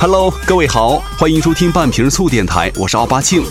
Hello，各位好，欢迎收听半瓶醋电台，我是奥巴庆。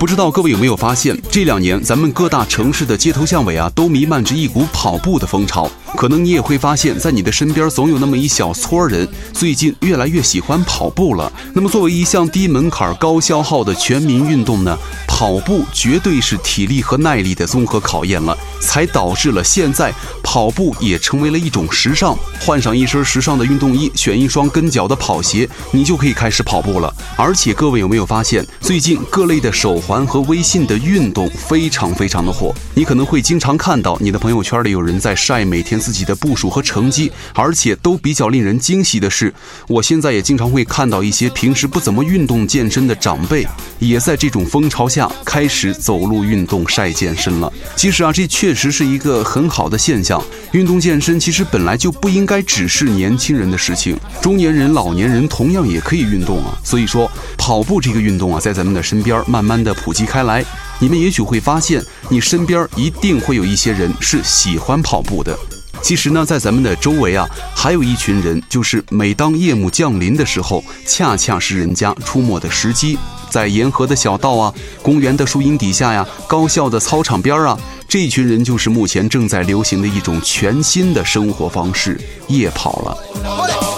不知道各位有没有发现，这两年咱们各大城市的街头巷尾啊，都弥漫着一股跑步的风潮。可能你也会发现，在你的身边总有那么一小撮人，最近越来越喜欢跑步了。那么，作为一项低门槛、高消耗的全民运动呢，跑步绝对是体力和耐力的综合考验了，才导致了现在跑步也成为了一种时尚。换上一身时尚的运动衣，选一双跟脚的跑鞋，你就可以开始跑步了。而且，各位有没有发现，最近各类的手环和微信的运动非常非常的火？你可能会经常看到你的朋友圈里有人在晒每天自己的步数和成绩，而且都比较令人惊喜的是，我现在也经常会看到一些平时不怎么运动健身的长辈，也在这种风潮下开始走路运动晒健身了。其实啊，这确实是一个很好的现象。运动健身其实本来就不应该只是年轻人的事情，中年人、老年人同样也可以运动啊。所以说，跑步这个运动啊，在咱们的身边慢慢的普及开来，你们也许会发现，你身边一定会有一些人是喜欢跑步的。其实呢，在咱们的周围啊，还有一群人，就是每当夜幕降临的时候，恰恰是人家出没的时机。在沿河的小道啊，公园的树荫底下呀，高校的操场边啊，这群人就是目前正在流行的一种全新的生活方式——夜跑了。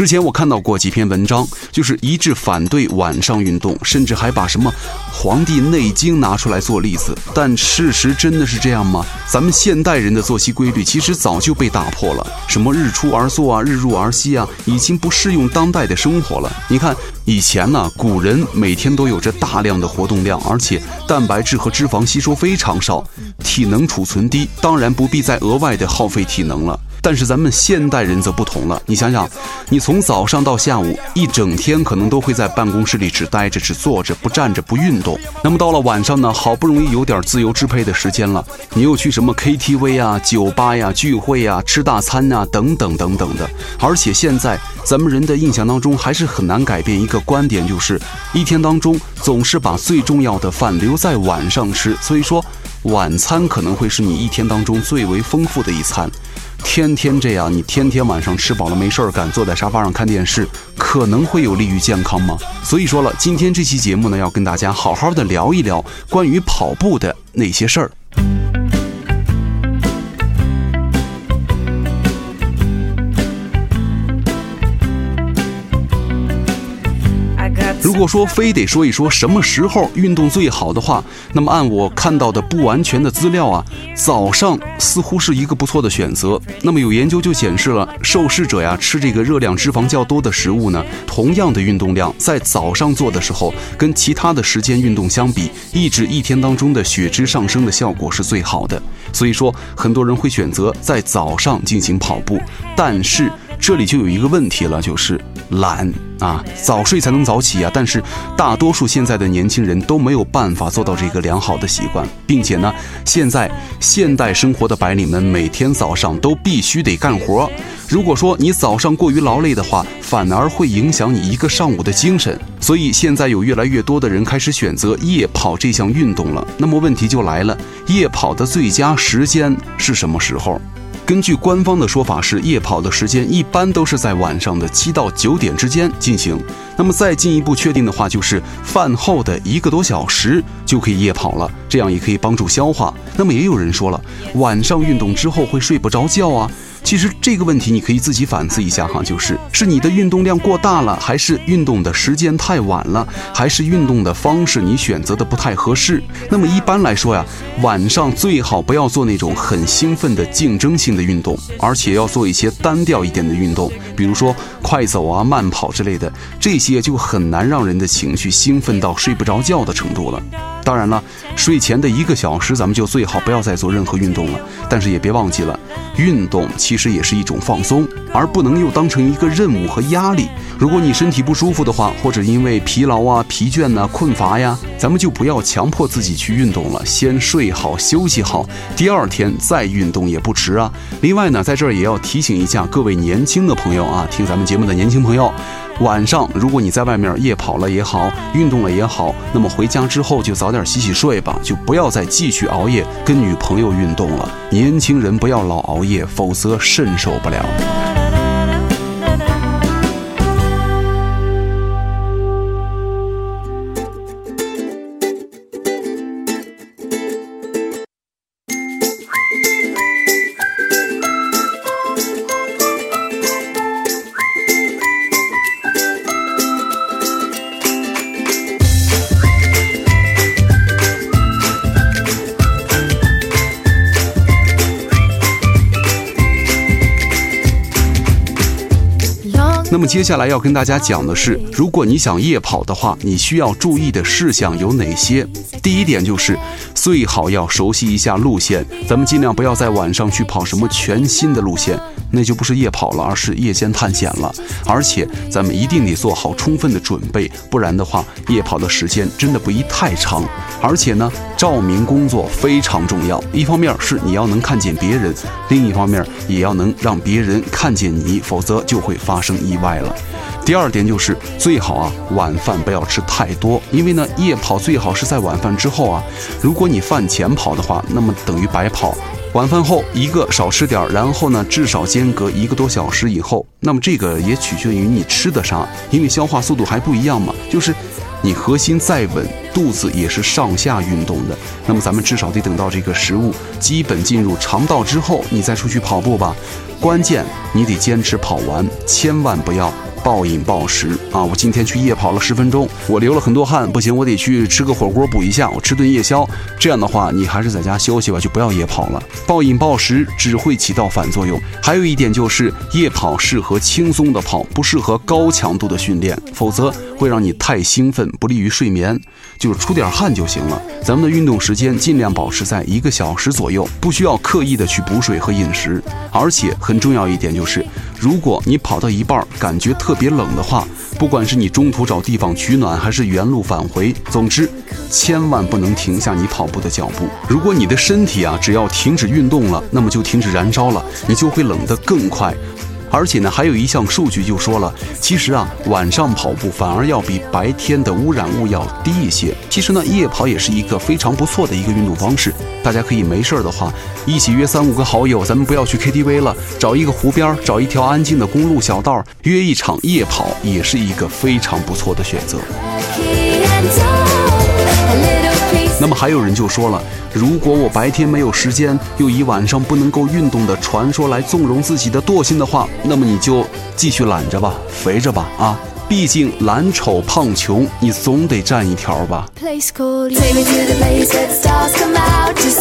之前我看到过几篇文章，就是一致反对晚上运动，甚至还把什么《黄帝内经》拿出来做例子。但事实真的是这样吗？咱们现代人的作息规律其实早就被打破了，什么日出而作啊，日入而息啊，已经不适用当代的生活了。你看以前呢，古人每天都有着大量的活动量，而且蛋白质和脂肪吸收非常少，体能储存低，当然不必再额外的耗费体能了。但是咱们现代人则不同了，你想想，你从早上到下午一整天，可能都会在办公室里只待着、只坐着、不站着、不运动。那么到了晚上呢，好不容易有点自由支配的时间了，你又去什么 KTV 啊、酒吧呀、聚会呀、吃大餐啊等等等等的。而且现在咱们人的印象当中，还是很难改变一个观点，就是一天当中总是把最重要的饭留在晚上吃，所以说晚餐可能会是你一天当中最为丰富的一餐。天天这样，你天天晚上吃饱了没事儿干，坐在沙发上看电视，可能会有利于健康吗？所以说了，今天这期节目呢，要跟大家好好的聊一聊关于跑步的那些事儿。如果说非得说一说什么时候运动最好的话，那么按我看到的不完全的资料啊，早上似乎是一个不错的选择。那么有研究就显示了，受试者呀吃这个热量脂肪较多的食物呢，同样的运动量，在早上做的时候，跟其他的时间运动相比，抑制一天当中的血脂上升的效果是最好的。所以说，很多人会选择在早上进行跑步，但是。这里就有一个问题了，就是懒啊，早睡才能早起啊。但是大多数现在的年轻人都没有办法做到这个良好的习惯，并且呢，现在现代生活的白领们每天早上都必须得干活。如果说你早上过于劳累的话，反而会影响你一个上午的精神。所以现在有越来越多的人开始选择夜跑这项运动了。那么问题就来了，夜跑的最佳时间是什么时候？根据官方的说法，是夜跑的时间一般都是在晚上的七到九点之间进行。那么再进一步确定的话，就是饭后的一个多小时就可以夜跑了，这样也可以帮助消化。那么也有人说了，晚上运动之后会睡不着觉啊。其实这个问题你可以自己反思一下哈，就是是你的运动量过大了，还是运动的时间太晚了，还是运动的方式你选择的不太合适？那么一般来说呀，晚上最好不要做那种很兴奋的竞争性的运动，而且要做一些单调一点的运动，比如说快走啊、慢跑之类的，这些就很难让人的情绪兴奋到睡不着觉的程度了。当然了，睡前的一个小时咱们就最好不要再做任何运动了，但是也别忘记了，运动。其实也是一种放松，而不能又当成一个任务和压力。如果你身体不舒服的话，或者因为疲劳啊、疲倦呐、困乏呀，咱们就不要强迫自己去运动了，先睡好、休息好，第二天再运动也不迟啊。另外呢，在这儿也要提醒一下各位年轻的朋友啊，听咱们节目的年轻朋友。晚上如果你在外面夜跑了也好，运动了也好，那么回家之后就早点洗洗睡吧，就不要再继续熬夜跟女朋友运动了。年轻人不要老熬夜，否则肾受不了。接下来要跟大家讲的是，如果你想夜跑的话，你需要注意的事项有哪些？第一点就是最好要熟悉一下路线，咱们尽量不要在晚上去跑什么全新的路线，那就不是夜跑了，而是夜间探险了。而且咱们一定得做好充分的准备，不然的话，夜跑的时间真的不宜太长。而且呢，照明工作非常重要，一方面是你要能看见别人，另一方面也要能让别人看见你，否则就会发生意外了。第二点就是最好啊，晚饭不要吃太多，因为呢，夜跑最好是在晚饭之后啊。如果你饭前跑的话，那么等于白跑。晚饭后一个少吃点，然后呢，至少间隔一个多小时以后，那么这个也取决于你吃的啥，因为消化速度还不一样嘛。就是你核心再稳，肚子也是上下运动的。那么咱们至少得等到这个食物基本进入肠道之后，你再出去跑步吧。关键你得坚持跑完，千万不要。暴饮暴食啊！我今天去夜跑了十分钟，我流了很多汗，不行，我得去吃个火锅补一下，我吃顿夜宵。这样的话，你还是在家休息吧，就不要夜跑了。暴饮暴食只会起到反作用。还有一点就是，夜跑适合轻松的跑，不适合高强度的训练，否则会让你太兴奋，不利于睡眠。就是出点汗就行了。咱们的运动时间尽量保持在一个小时左右，不需要刻意的去补水和饮食。而且很重要一点就是，如果你跑到一半感觉特别冷的话，不管是你中途找地方取暖，还是原路返回，总之千万不能停下你跑步的脚步。如果你的身体啊只要停止运动了，那么就停止燃烧了，你就会冷得更快。而且呢，还有一项数据就说了，其实啊，晚上跑步反而要比白天的污染物要低一些。其实呢，夜跑也是一个非常不错的一个运动方式。大家可以没事儿的话，一起约三五个好友，咱们不要去 KTV 了，找一个湖边，找一条安静的公路小道，约一场夜跑，也是一个非常不错的选择。那么还有人就说了，如果我白天没有时间，又以晚上不能够运动的传说来纵容自己的惰性的话，那么你就继续懒着吧，肥着吧，啊。毕竟懒丑胖穷，你总得占一条吧。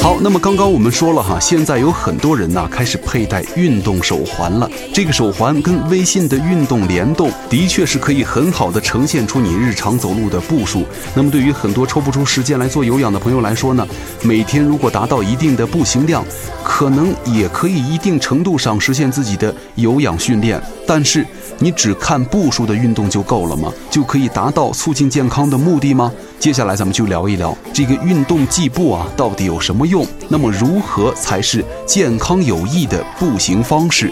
好，那么刚刚我们说了哈，现在有很多人呐开始佩戴运动手环了。这个手环跟微信的运动联动，的确是可以很好的呈现出你日常走路的步数。那么对于很多抽不出时间来做有氧的朋友来说呢，每天如果达到一定的步行量，可能也可以一定程度上实现自己的有氧训练。但是你只看步数的运动就够了吗？就可以达到促进健康的目的吗？接下来咱们就聊一聊这个运动计步啊，到底有什么用？那么如何才是健康有益的步行方式？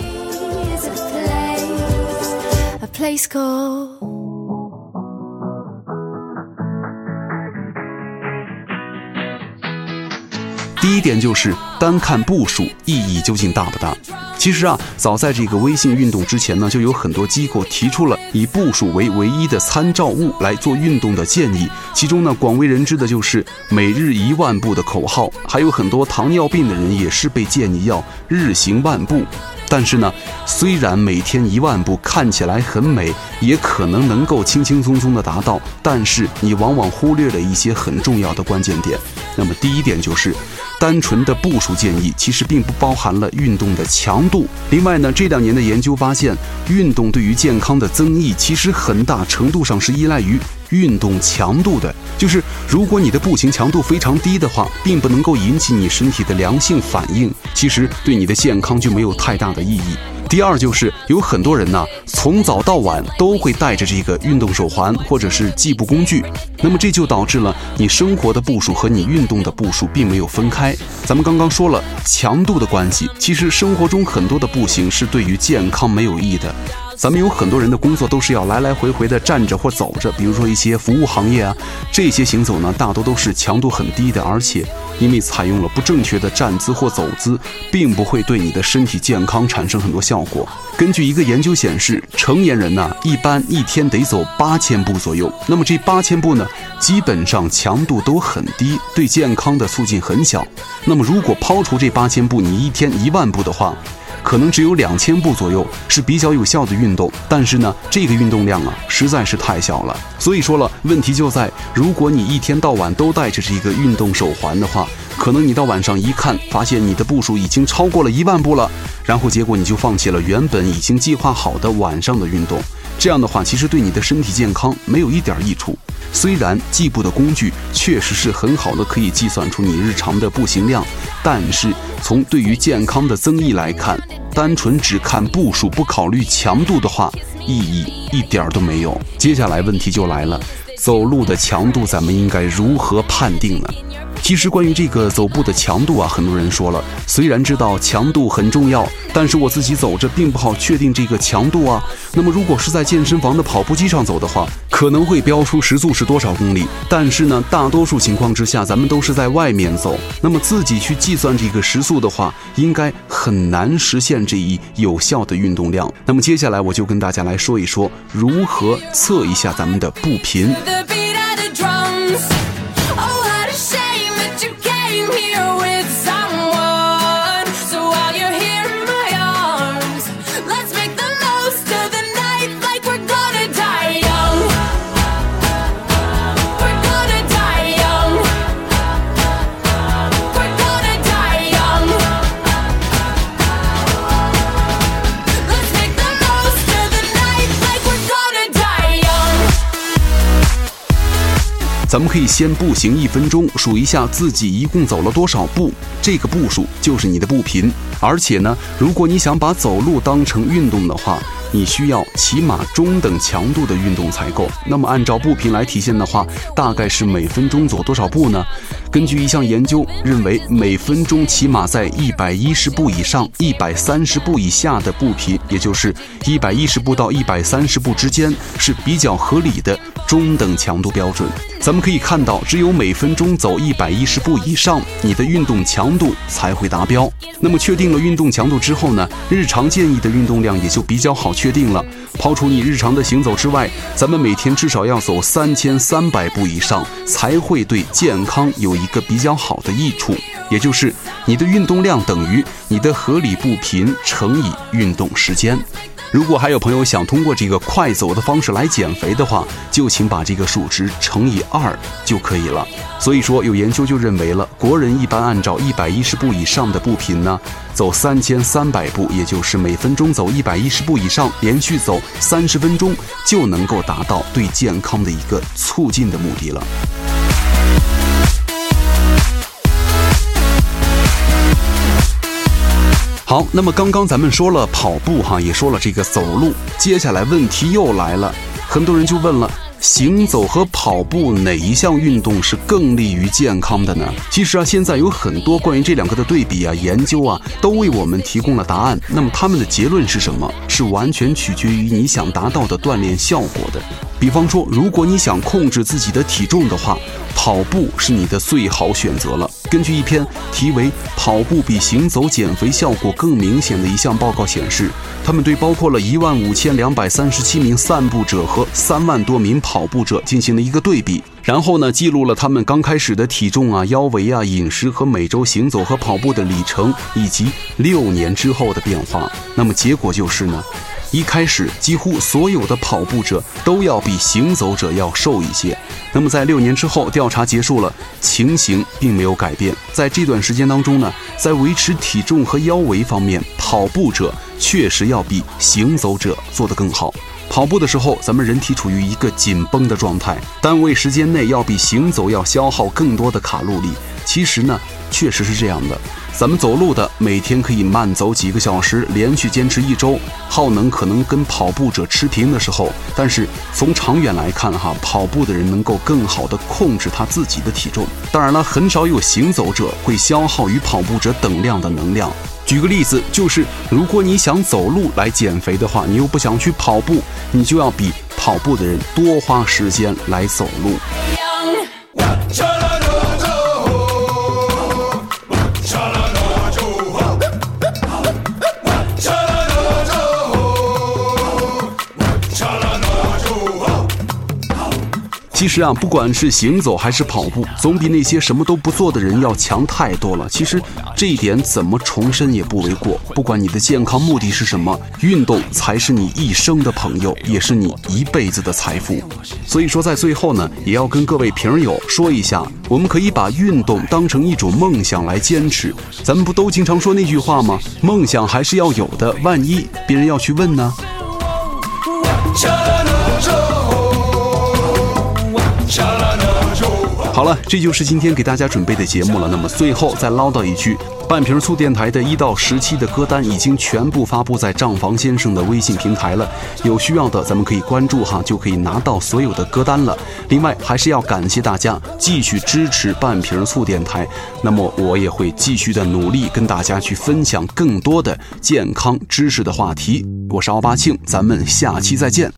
第一点就是单看步数意义究竟大不大？其实啊，早在这个微信运动之前呢，就有很多机构提出了以步数为唯一的参照物来做运动的建议。其中呢，广为人知的就是每日一万步的口号，还有很多糖尿病的人也是被建议要日行万步。但是呢，虽然每天一万步看起来很美，也可能能够轻轻松松的达到，但是你往往忽略了一些很重要的关键点。那么第一点就是，单纯的步数建议其实并不包含了运动的强度。另外呢，这两年的研究发现，运动对于健康的增益其实很大程度上是依赖于。运动强度的，就是如果你的步行强度非常低的话，并不能够引起你身体的良性反应，其实对你的健康就没有太大的意义。第二就是有很多人呢，从早到晚都会带着这个运动手环或者是计步工具，那么这就导致了你生活的步数和你运动的步数并没有分开。咱们刚刚说了强度的关系，其实生活中很多的步行是对于健康没有益的。咱们有很多人的工作都是要来来回回的站着或走着，比如说一些服务行业啊，这些行走呢大多都是强度很低的，而且因为采用了不正确的站姿或走姿，并不会对你的身体健康产生很多效果。根据一个研究显示，成年人呢一般一天得走八千步左右，那么这八千步呢，基本上强度都很低，对健康的促进很小。那么如果抛除这八千步，你一天一万步的话，可能只有两千步左右是比较有效的运动，但是呢，这个运动量啊实在是太小了。所以说了，问题就在如果你一天到晚都带着这个运动手环的话，可能你到晚上一看，发现你的步数已经超过了一万步了，然后结果你就放弃了原本已经计划好的晚上的运动。这样的话，其实对你的身体健康没有一点益处。虽然计步的工具确实是很好的，可以计算出你日常的步行量，但是从对于健康的增益来看，单纯只看步数不考虑强度的话，意义一点都没有。接下来问题就来了，走路的强度咱们应该如何判定呢？其实关于这个走步的强度啊，很多人说了，虽然知道强度很重要，但是我自己走着并不好确定这个强度啊。那么如果是在健身房的跑步机上走的话，可能会标出时速是多少公里。但是呢，大多数情况之下，咱们都是在外面走，那么自己去计算这个时速的话，应该很难实现这一有效的运动量。那么接下来我就跟大家来说一说，如何测一下咱们的步频。咱们可以先步行一分钟，数一下自己一共走了多少步，这个步数就是你的步频。而且呢，如果你想把走路当成运动的话，你需要起码中等强度的运动才够。那么按照步频来体现的话，大概是每分钟走多少步呢？根据一项研究认为，每分钟起码在一百一十步以上、一百三十步以下的步频，也就是一百一十步到一百三十步之间是比较合理的。中等强度标准，咱们可以看到，只有每分钟走一百一十步以上，你的运动强度才会达标。那么确定了运动强度之后呢，日常建议的运动量也就比较好确定了。抛除你日常的行走之外，咱们每天至少要走三千三百步以上，才会对健康有一个比较好的益处。也就是你的运动量等于你的合理步频乘以运动时间。如果还有朋友想通过这个快走的方式来减肥的话，就请把这个数值乘以二就可以了。所以说，有研究就认为了，国人一般按照一百一十步以上的步频呢，走三千三百步，也就是每分钟走一百一十步以上，连续走三十分钟，就能够达到对健康的一个促进的目的了。好，那么刚刚咱们说了跑步哈，也说了这个走路，接下来问题又来了，很多人就问了。行走和跑步哪一项运动是更利于健康的呢？其实啊，现在有很多关于这两个的对比啊、研究啊，都为我们提供了答案。那么他们的结论是什么？是完全取决于你想达到的锻炼效果的。比方说，如果你想控制自己的体重的话，跑步是你的最好选择了。根据一篇题为《跑步比行走减肥效果更明显》的一项报告显示，他们对包括了一万五千两百三十七名散步者和三万多名跑步者进行了一个对比，然后呢，记录了他们刚开始的体重啊、腰围啊、饮食和每周行走和跑步的里程，以及六年之后的变化。那么结果就是呢。一开始，几乎所有的跑步者都要比行走者要瘦一些。那么在六年之后，调查结束了，情形并没有改变。在这段时间当中呢，在维持体重和腰围方面，跑步者确实要比行走者做得更好。跑步的时候，咱们人体处于一个紧绷的状态，单位时间内要比行走要消耗更多的卡路里。其实呢，确实是这样的。咱们走路的每天可以慢走几个小时，连续坚持一周，耗能可能跟跑步者持平的时候，但是从长远来看，哈，跑步的人能够更好的控制他自己的体重。当然了，很少有行走者会消耗与跑步者等量的能量。举个例子，就是如果你想走路来减肥的话，你又不想去跑步，你就要比跑步的人多花时间来走路。其实啊，不管是行走还是跑步，总比那些什么都不做的人要强太多了。其实这一点怎么重申也不为过。不管你的健康目的是什么，运动才是你一生的朋友，也是你一辈子的财富。所以说，在最后呢，也要跟各位瓶友说一下，我们可以把运动当成一种梦想来坚持。咱们不都经常说那句话吗？梦想还是要有的，万一别人要去问呢？好了，这就是今天给大家准备的节目了。那么最后再唠叨一句，半瓶醋电台的一到十期的歌单已经全部发布在账房先生的微信平台了，有需要的咱们可以关注哈，就可以拿到所有的歌单了。另外还是要感谢大家继续支持半瓶醋电台，那么我也会继续的努力跟大家去分享更多的健康知识的话题。我是奥巴庆，咱们下期再见。